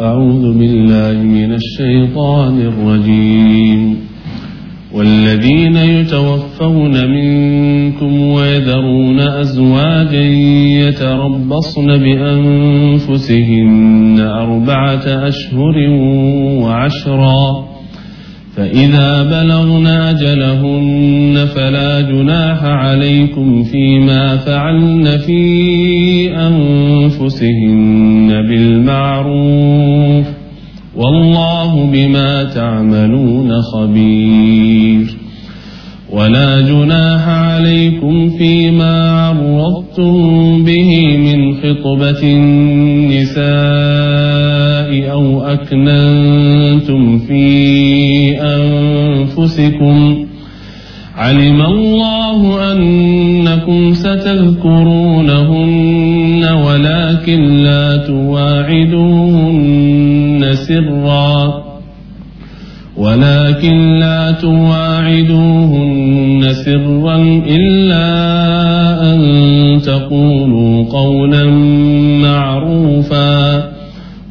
أعوذ بالله من الشيطان الرجيم. والذين يتوفون منكم ويذرون أزواجا يتربصن بأنفسهن أربعة أشهر وعشرا فإذا بلغن أجلهن فلا جناح عليكم فيما فعلن في أنفسهن بالمعروف والله بما تعملون خبير ولا جناح عليكم فيما عرضتم به من خطبة النساء أو أكننتم في أنفسكم. علم الله أنكم ستذكرونهن ولكن لا تواعدوهن سرا. ولكن لا تواعدوهن سرا إلا أن تقولوا قولا معروفا.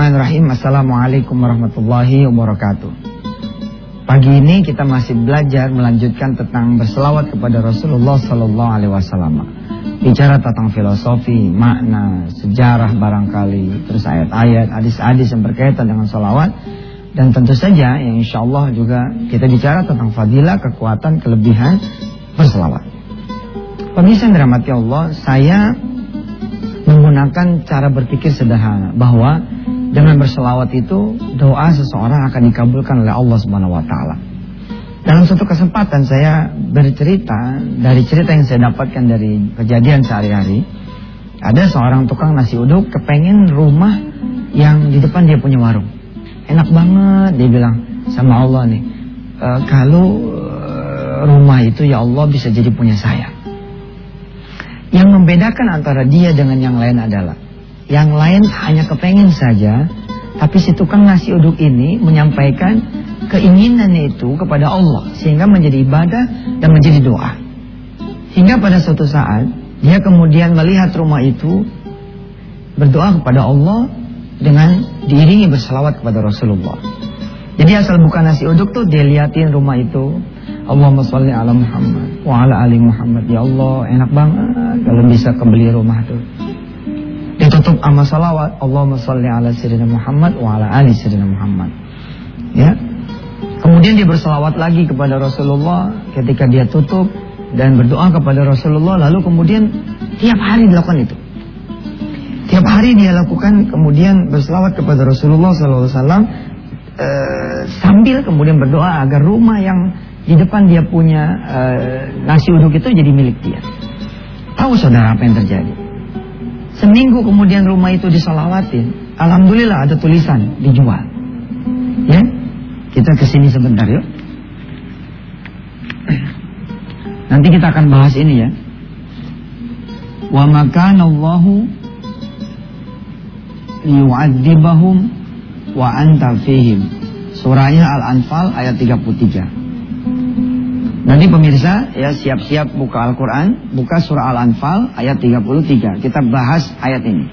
Bismillahirrahmanirrahim Assalamualaikum warahmatullahi wabarakatuh Pagi ini kita masih belajar melanjutkan tentang berselawat kepada Rasulullah Sallallahu Alaihi Wasallam. Bicara tentang filosofi, makna, sejarah barangkali, terus ayat-ayat, hadis-hadis yang berkaitan dengan salawat. Dan tentu saja yang insya Allah juga kita bicara tentang fadilah, kekuatan, kelebihan berselawat. Pemirsa yang dirahmati Allah, saya menggunakan cara berpikir sederhana bahwa dengan berselawat itu doa seseorang akan dikabulkan oleh Allah Subhanahu wa taala. Dalam suatu kesempatan saya bercerita dari cerita yang saya dapatkan dari kejadian sehari-hari. Ada seorang tukang nasi uduk kepengen rumah yang di depan dia punya warung. Enak banget dia bilang sama Allah nih. E, kalau e, rumah itu ya Allah bisa jadi punya saya. Yang membedakan antara dia dengan yang lain adalah yang lain hanya kepengen saja, tapi si tukang nasi uduk ini menyampaikan keinginan itu kepada Allah sehingga menjadi ibadah dan menjadi doa. Hingga pada suatu saat dia kemudian melihat rumah itu berdoa kepada Allah dengan diiringi berselawat kepada Rasulullah. Jadi asal bukan nasi uduk tuh dia liatin rumah itu Allahumma salli ala Muhammad wa ala ali Muhammad. Ya Allah, enak banget kalau bisa kebeli rumah tuh. Ditutup sama salawat Allahumma salli ala sayyidina Muhammad wa ala ali sayyidina Muhammad. Ya. Kemudian dia berselawat lagi kepada Rasulullah ketika dia tutup dan berdoa kepada Rasulullah lalu kemudian tiap hari dilakukan itu. Tiap hari dia lakukan kemudian berselawat kepada Rasulullah SAW eh, sambil kemudian berdoa agar rumah yang di depan dia punya uh, nasi uduk itu jadi milik dia. Tahu saudara apa yang terjadi? Seminggu kemudian rumah itu disolawatin. Alhamdulillah ada tulisan dijual. Ya, kita ke sini sebentar yuk. Nanti kita akan bahas ini ya. Wa makana Allahu liyu'adzibahum wa anta fihim. Surahnya Al-Anfal ayat 33. Nanti pemirsa ya siap-siap buka Al-Quran, buka surah Al-Anfal ayat 33. Kita bahas ayat ini.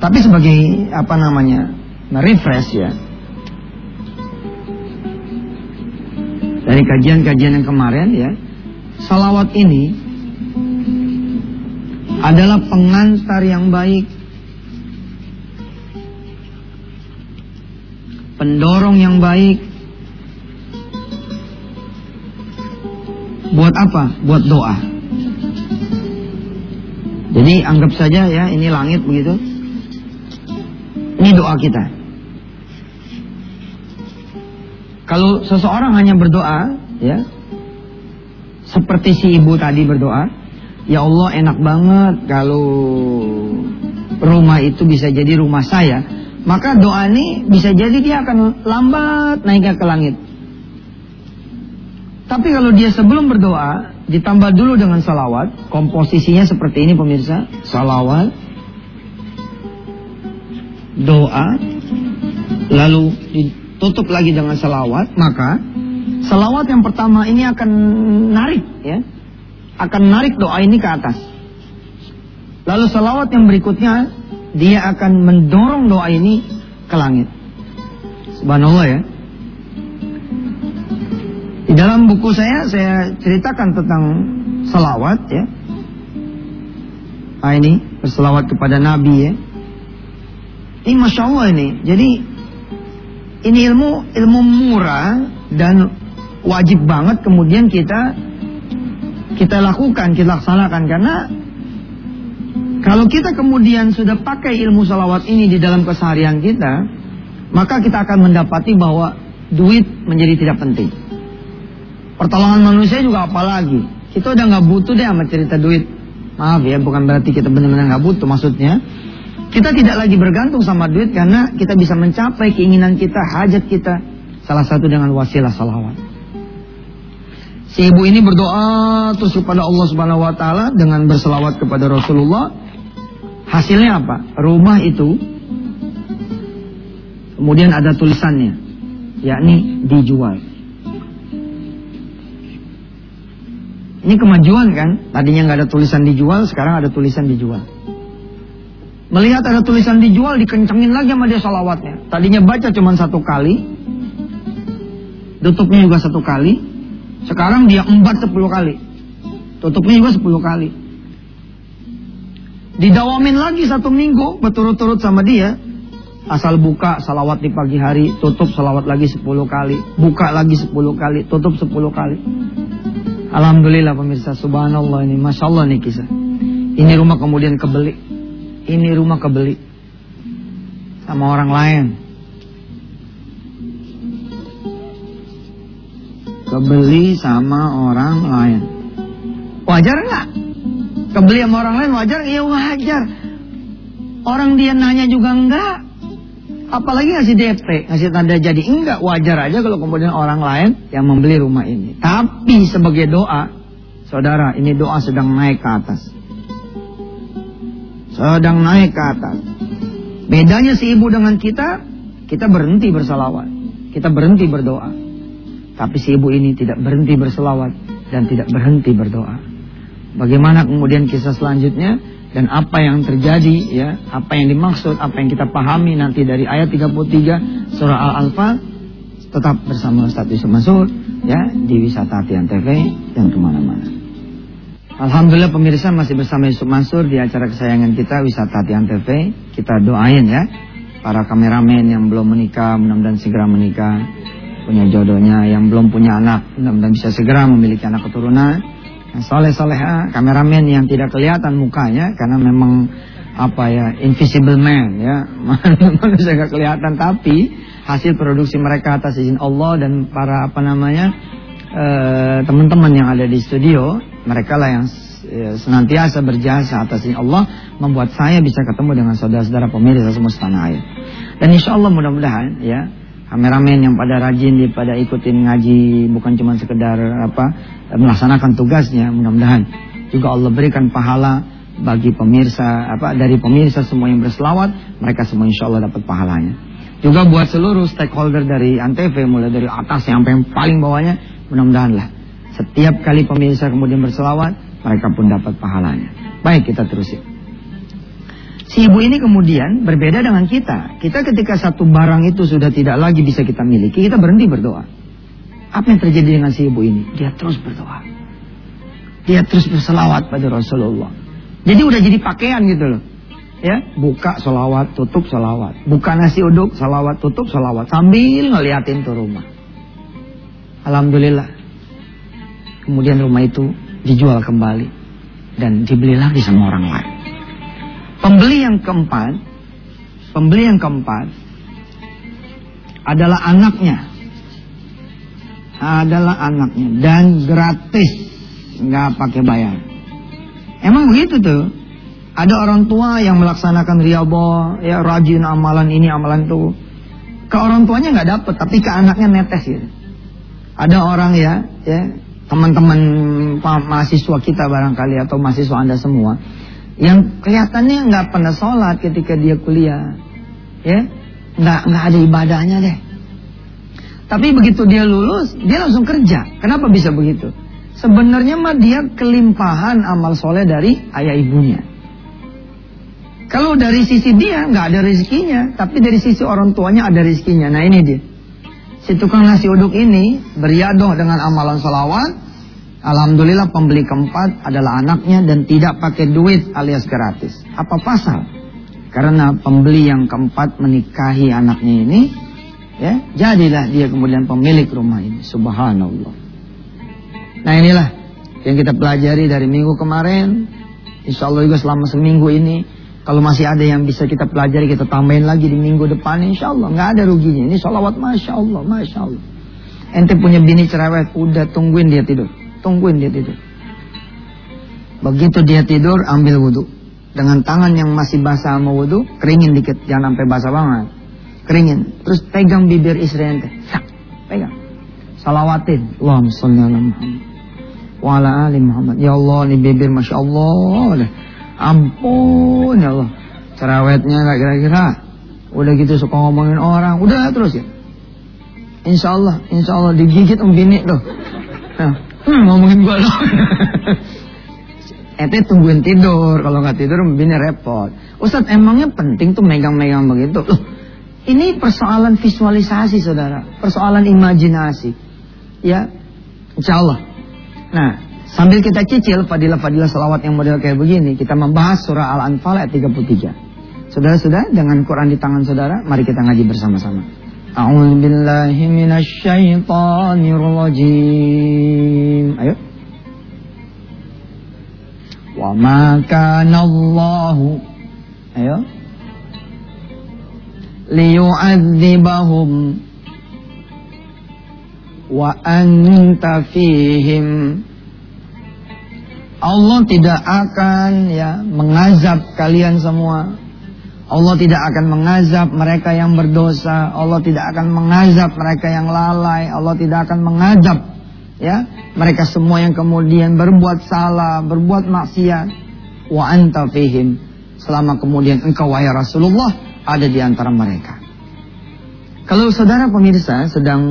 Tapi sebagai apa namanya, refresh ya. Dari kajian-kajian yang kemarin ya, salawat ini adalah pengantar yang baik. Pendorong yang baik Buat apa? Buat doa. Jadi anggap saja ya ini langit begitu. Ini doa kita. Kalau seseorang hanya berdoa, ya, seperti si ibu tadi berdoa, Ya Allah enak banget kalau rumah itu bisa jadi rumah saya. Maka doa ini bisa jadi dia akan lambat naiknya ke langit. Tapi kalau dia sebelum berdoa, ditambah dulu dengan salawat, komposisinya seperti ini pemirsa, salawat, doa, lalu ditutup lagi dengan salawat, maka salawat yang pertama ini akan narik ya, akan narik doa ini ke atas. Lalu salawat yang berikutnya, dia akan mendorong doa ini ke langit. Subhanallah ya. Di dalam buku saya, saya ceritakan tentang selawat ya. Ah ini, berselawat kepada Nabi ya. Ini Masya Allah ini. Jadi, ini ilmu ilmu murah dan wajib banget kemudian kita kita lakukan, kita laksanakan. Karena kalau kita kemudian sudah pakai ilmu salawat ini di dalam keseharian kita, maka kita akan mendapati bahwa duit menjadi tidak penting. Pertolongan manusia juga apalagi. Kita udah nggak butuh deh sama cerita duit. Maaf ya, bukan berarti kita benar-benar nggak butuh. Maksudnya, kita tidak lagi bergantung sama duit karena kita bisa mencapai keinginan kita, hajat kita. Salah satu dengan wasilah salawat. Si ibu ini berdoa terus kepada Allah Subhanahu wa taala dengan berselawat kepada Rasulullah. Hasilnya apa? Rumah itu kemudian ada tulisannya, yakni dijual. Ini kemajuan kan? Tadinya nggak ada tulisan dijual, sekarang ada tulisan dijual. Melihat ada tulisan dijual, dikencengin lagi sama dia salawatnya. Tadinya baca cuma satu kali, tutupnya juga satu kali. Sekarang dia empat sepuluh kali, tutupnya juga sepuluh kali. Didawamin lagi satu minggu berturut-turut sama dia. Asal buka salawat di pagi hari, tutup salawat lagi sepuluh kali, buka lagi sepuluh kali, tutup sepuluh kali. Alhamdulillah pemirsa. Subhanallah ini. Masya Allah nih kisah. Ini rumah kemudian kebeli. Ini rumah kebeli. Sama orang lain. Kebeli sama orang lain. Wajar nggak? Kebeli sama orang lain wajar? Iya wajar. Orang dia nanya juga enggak Apalagi ngasih DP, ngasih tanda jadi. Enggak, wajar aja kalau kemudian orang lain yang membeli rumah ini. Tapi sebagai doa, saudara, ini doa sedang naik ke atas. Sedang naik ke atas. Bedanya si ibu dengan kita, kita berhenti bersalawat. Kita berhenti berdoa. Tapi si ibu ini tidak berhenti berselawat dan tidak berhenti berdoa. Bagaimana kemudian kisah selanjutnya? Dan apa yang terjadi ya, apa yang dimaksud, apa yang kita pahami nanti dari ayat 33 surah Al-Anfal tetap bersama Ustaz Yusuf Mansur ya di Wisata Tian TV dan ke mana-mana. Alhamdulillah pemirsa masih bersama Yusuf Mansur di acara kesayangan kita Wisata Tian TV. Kita doain ya para kameramen yang belum menikah mudah-mudahan segera menikah, punya jodohnya yang belum punya anak mudah-mudahan bisa segera memiliki anak keturunan soleh soleha kameramen yang tidak kelihatan mukanya karena memang apa ya invisible man ya. Manusia gak kelihatan tapi hasil produksi mereka atas izin Allah dan para apa namanya eh, teman-teman yang ada di studio mereka lah yang ya, senantiasa berjasa atas izin Allah membuat saya bisa ketemu dengan saudara-saudara pemirsa semua tanah air. Dan insya Allah mudah-mudahan ya kameramen yang pada rajin di pada ikutin ngaji bukan cuma sekedar apa melaksanakan tugasnya mudah-mudahan. Juga Allah berikan pahala bagi pemirsa apa dari pemirsa semua yang berselawat mereka semua insya Allah dapat pahalanya. Juga buat seluruh stakeholder dari Antv mulai dari atas sampai yang paling bawahnya mudah-mudahan lah. Setiap kali pemirsa kemudian berselawat mereka pun dapat pahalanya. Baik kita terusin Si ibu ini kemudian berbeda dengan kita. Kita ketika satu barang itu sudah tidak lagi bisa kita miliki, kita berhenti berdoa. Apa yang terjadi dengan si ibu ini? Dia terus berdoa. Dia terus berselawat pada Rasulullah. Jadi udah jadi pakaian gitu loh. Ya, buka selawat, tutup selawat. Buka nasi uduk, selawat, tutup selawat. Sambil ngeliatin tuh rumah. Alhamdulillah. Kemudian rumah itu dijual kembali. Dan dibeli lagi sama orang lain. Pembeli yang keempat, pembeli yang keempat adalah anaknya. Adalah anaknya dan gratis, nggak pakai bayar. Emang begitu tuh. Ada orang tua yang melaksanakan riaba, ya rajin amalan ini, amalan itu. Ke orang tuanya nggak dapet, tapi ke anaknya netes gitu. Ada orang ya, ya teman-teman mahasiswa kita barangkali atau mahasiswa anda semua, yang kelihatannya nggak pernah sholat ketika dia kuliah, ya nggak nggak ada ibadahnya deh. Tapi begitu dia lulus, dia langsung kerja. Kenapa bisa begitu? Sebenarnya mah dia kelimpahan amal soleh dari ayah ibunya. Kalau dari sisi dia nggak ada rezekinya, tapi dari sisi orang tuanya ada rezekinya. Nah ini dia. Si tukang nasi uduk ini beriadoh dengan amalan salawat. Alhamdulillah pembeli keempat adalah anaknya dan tidak pakai duit alias gratis. Apa pasal? Karena pembeli yang keempat menikahi anaknya ini, ya jadilah dia kemudian pemilik rumah ini. Subhanallah. Nah inilah yang kita pelajari dari minggu kemarin. Insya Allah juga selama seminggu ini. Kalau masih ada yang bisa kita pelajari, kita tambahin lagi di minggu depan. Insya Allah nggak ada ruginya. Ini sholawat Masya Allah, Masya Allah. Ente punya bini cerewet, udah tungguin dia tidur. Tungguin dia tidur. Begitu dia tidur, ambil wudhu. Dengan tangan yang masih basah sama wudhu, keringin dikit. Jangan sampai basah banget. Keringin. Terus pegang bibir istri ente. Sak, pegang. Salawatin. Allahumma salli ala Muhammad wa ala Muhammad. Ya Allah, ini bibir Masya Allah. Ampun ya Allah. Cerawetnya gak kira-kira. Udah gitu suka ngomongin orang. Udah terus ya. Insya Allah, insya Allah digigit om bini tuh. Nah, hmm, ngomongin gua loh. Ete tungguin tidur. Kalau nggak tidur bini repot. Ustadz emangnya penting tuh megang-megang begitu. Loh, ini persoalan visualisasi saudara. Persoalan imajinasi. Ya, insya Allah. Nah, sambil kita cicil fadilah-fadilah salawat yang model kayak begini, kita membahas surah Al-Anfal ayat 33. Saudara-saudara, dengan Quran di tangan saudara, mari kita ngaji bersama-sama. A'udzu billahi minasyaitonir rajim. Ayo. Wa ma kana Allahu Ayo. Liyu'adzibahum wa anta Allah tidak akan ya mengazab kalian semua. Allah tidak akan mengazab mereka yang berdosa. Allah tidak akan mengazab mereka yang lalai. Allah tidak akan mengazab ya mereka semua yang kemudian berbuat salah, berbuat maksiat. Wa anta fihim. Selama kemudian engkau wahai Rasulullah ada di antara mereka. Kalau saudara pemirsa sedang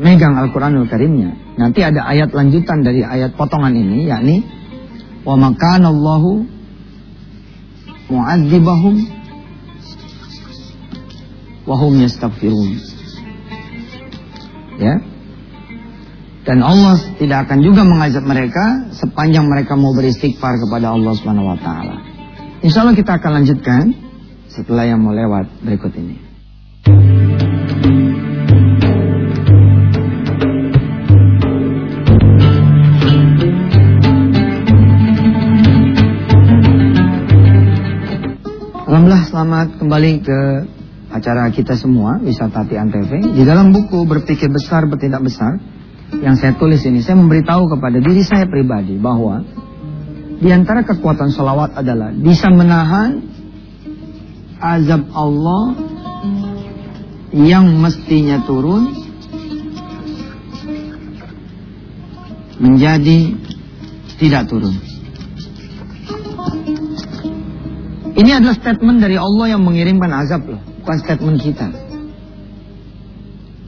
megang Al-Quranul Karimnya, nanti ada ayat lanjutan dari ayat potongan ini, yakni wa makanallahu mu'adzibahum wa hum yastaghfirun. Ya. Dan Allah tidak akan juga mengajak mereka sepanjang mereka mau beristighfar kepada Allah Subhanahu wa taala. Insya kita akan lanjutkan setelah yang mau lewat berikut ini. Alhamdulillah selamat kembali ke acara kita semua Wisata Antv Di dalam buku Berpikir Besar Bertindak Besar Yang saya tulis ini Saya memberitahu kepada diri saya pribadi bahwa Di antara kekuatan sholawat adalah Bisa menahan Azab Allah Yang mestinya turun Menjadi Tidak turun. Ini adalah statement dari Allah yang mengirimkan azab loh, bukan statement kita.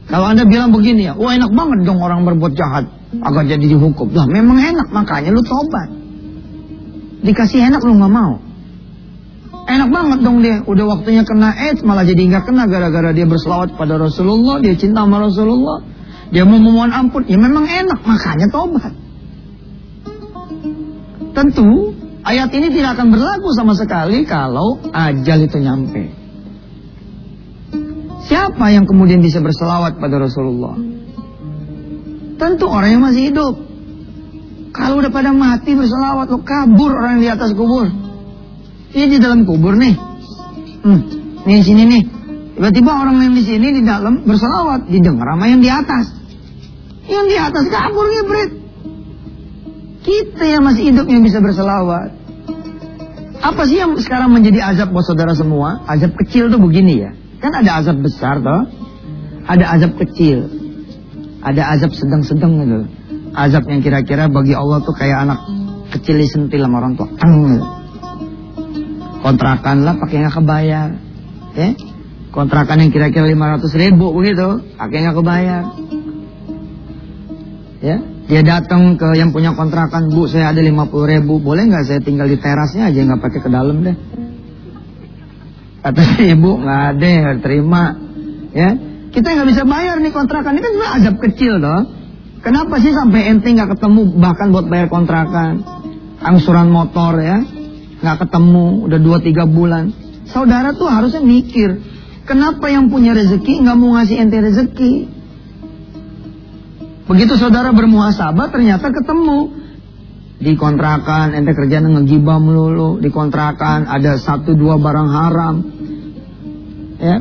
Kalau anda bilang begini ya, wah enak banget dong orang berbuat jahat agar jadi dihukum. Lah memang enak, makanya lu tobat. Dikasih enak lu nggak mau. Enak banget dong dia, udah waktunya kena AIDS malah jadi nggak kena gara-gara dia berselawat pada Rasulullah, dia cinta sama Rasulullah, dia mau memohon ampun, ya memang enak, makanya tobat. Tentu Ayat ini tidak akan berlaku sama sekali kalau ajal itu nyampe. Siapa yang kemudian bisa berselawat pada Rasulullah? Tentu orang yang masih hidup. Kalau udah pada mati berselawat, lo kabur orang yang di atas kubur. Ini di dalam kubur nih. Hmm, nih sini nih. Tiba-tiba orang yang di sini di dalam berselawat, didengar sama yang di atas. Yang di atas kabur ngebret. Kita yang masih hidup yang bisa berselawat. Apa sih yang sekarang menjadi azab buat saudara semua? Azab kecil tuh begini ya. Kan ada azab besar toh. Ada azab kecil. Ada azab sedang-sedang gitu. Azab yang kira-kira bagi Allah tuh kayak anak kecil disentil sama orang tua. Gitu. Kontrakan lah pakai nggak kebayar. Ya? Kontrakan yang kira-kira 500 ribu begitu. Pakai nggak kebayar. Ya, dia datang ke yang punya kontrakan, Bu, saya ada 50 ribu, boleh nggak saya tinggal di terasnya aja nggak pakai ke dalam deh. Kata ibu nggak ada, nggak terima. Ya, kita nggak bisa bayar nih kontrakan ini kan cuma azab kecil loh. Kenapa sih sampai ente nggak ketemu bahkan buat bayar kontrakan, angsuran motor ya, nggak ketemu udah 2-3 bulan. Saudara tuh harusnya mikir, kenapa yang punya rezeki nggak mau ngasih ente rezeki? Begitu saudara bermuhasabah ternyata ketemu di kontrakan ente kerjaan ngegibah melulu di kontrakan ada satu dua barang haram. Ya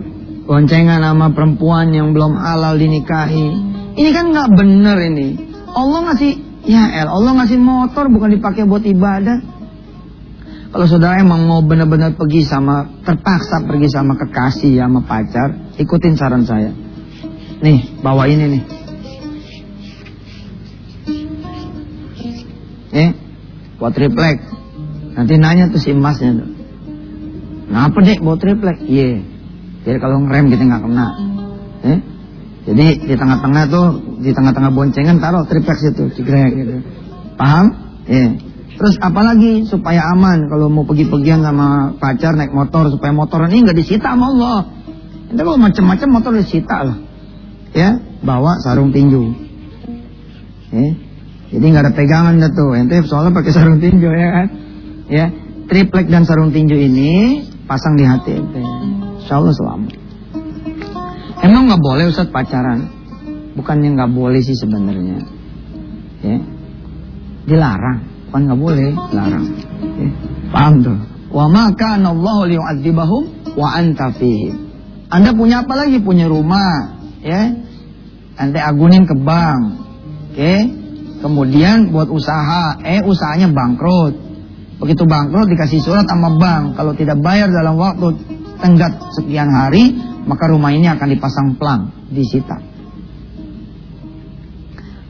boncengan sama perempuan yang belum halal dinikahi. Ini kan nggak bener ini. Allah ngasih ya el Allah ngasih motor bukan dipakai buat ibadah. Kalau saudara emang mau benar-benar pergi sama terpaksa pergi sama kekasih ya sama pacar ikutin saran saya. Nih bawa ini nih Eh, buat triplek. Nanti nanya tuh si emasnya tuh. Kenapa dek buat triplek? Iya. Jadi kalau ngerem kita nggak kena. Eh? Jadi di tengah-tengah tuh, di tengah-tengah boncengan taruh triplek situ, cigrek gitu. Paham? Iya. Terus apalagi supaya aman kalau mau pergi-pergian sama pacar naik motor supaya motor ini nggak disita sama Allah. Itu kalau macam-macam motor disita lah. Ya, bawa sarung tinju. Eh, jadi nggak ada pegangan dah tuh. Ente soalnya pakai sarung tinju ya kan. Ya, triplek dan sarung tinju ini pasang di hati ente. Insya Allah selamat. Emang nggak boleh Ustaz pacaran? Bukannya nggak boleh sih sebenarnya. Ya. Dilarang, bukan nggak boleh, larang. Ya. Paham tuh? Wa maka Allah liyu'adzibahum wa anta fihim. Anda punya apa lagi? Punya rumah, ya. Ante agunin ke bank. Oke, okay? Kemudian buat usaha, eh usahanya bangkrut. Begitu bangkrut dikasih surat sama bank, kalau tidak bayar dalam waktu tenggat sekian hari, maka rumah ini akan dipasang pelang, disita.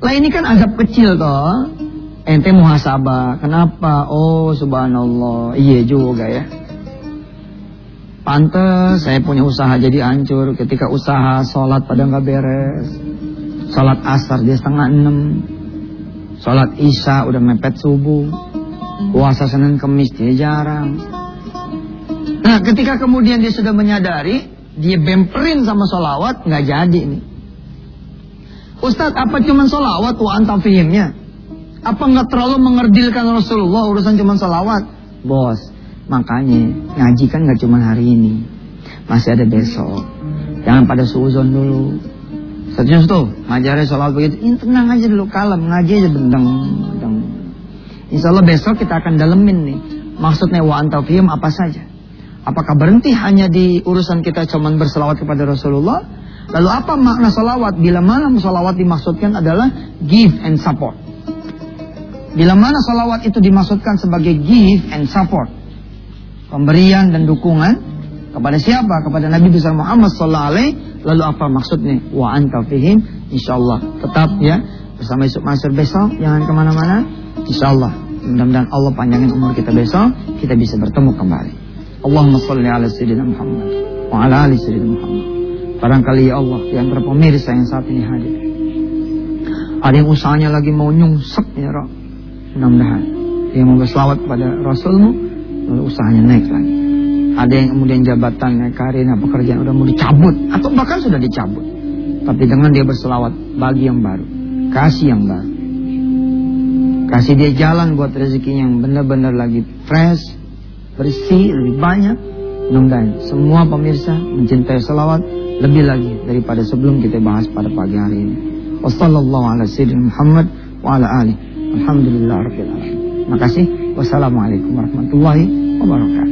Lah ini kan azab kecil toh. Ente muhasabah. Kenapa? Oh subhanallah. Iya juga ya. Pantes saya punya usaha jadi hancur ketika usaha sholat pada nggak beres. Sholat asar dia setengah enam. Sholat isya udah mepet subuh. Puasa Senin Kemis dia jarang. Nah ketika kemudian dia sudah menyadari, dia bemperin sama sholawat, nggak jadi nih. Ustadz, apa cuman sholawat wa antafihimnya? Apa nggak terlalu mengerdilkan Rasulullah urusan cuman sholawat? Bos, makanya ngaji kan nggak cuman hari ini. Masih ada besok. Jangan pada suuzon dulu. Serius tuh, ngajarnya sholat begitu. Ini tenang aja dulu, kalem, ngaji aja bendeng. Insya Allah besok kita akan dalemin nih. Maksudnya wa antafihim apa saja. Apakah berhenti hanya di urusan kita cuman berselawat kepada Rasulullah? Lalu apa makna salawat? Bila mana salawat dimaksudkan adalah give and support. Bila mana salawat itu dimaksudkan sebagai give and support. Pemberian dan dukungan kepada siapa? Kepada Nabi besar Muhammad sallallahu alaihi Lalu apa maksudnya? Wa anta fihim insyaallah. Tetap ya bersama Yusuf Mansur besok jangan ke mana mana Insyaallah. Mudah-mudahan Allah panjangin umur kita besok kita bisa bertemu kembali. Allahumma salli ala sayyidina Muhammad wa ala ali sayyidina Muhammad. Barangkali ya Allah yang pemirsa yang saat ini hadir. Ada yang usahanya lagi mau nyungsep ya Roh. Mudah-mudahan dia mau berselawat pada Rasulmu lalu usahanya naik lagi. Ada yang kemudian jabatannya, karirnya, pekerjaan udah mau dicabut atau bahkan sudah dicabut. Tapi dengan dia berselawat bagi yang baru, kasih yang baru. Kasih dia jalan buat rezekinya yang benar-benar lagi fresh, bersih, lebih banyak. Mudah-mudahan semua pemirsa mencintai selawat lebih lagi daripada sebelum kita bahas pada pagi hari ini. Wassalamualaikum warahmatullahi wabarakatuh. Alhamdulillah Terima kasih. Wassalamualaikum warahmatullahi wabarakatuh.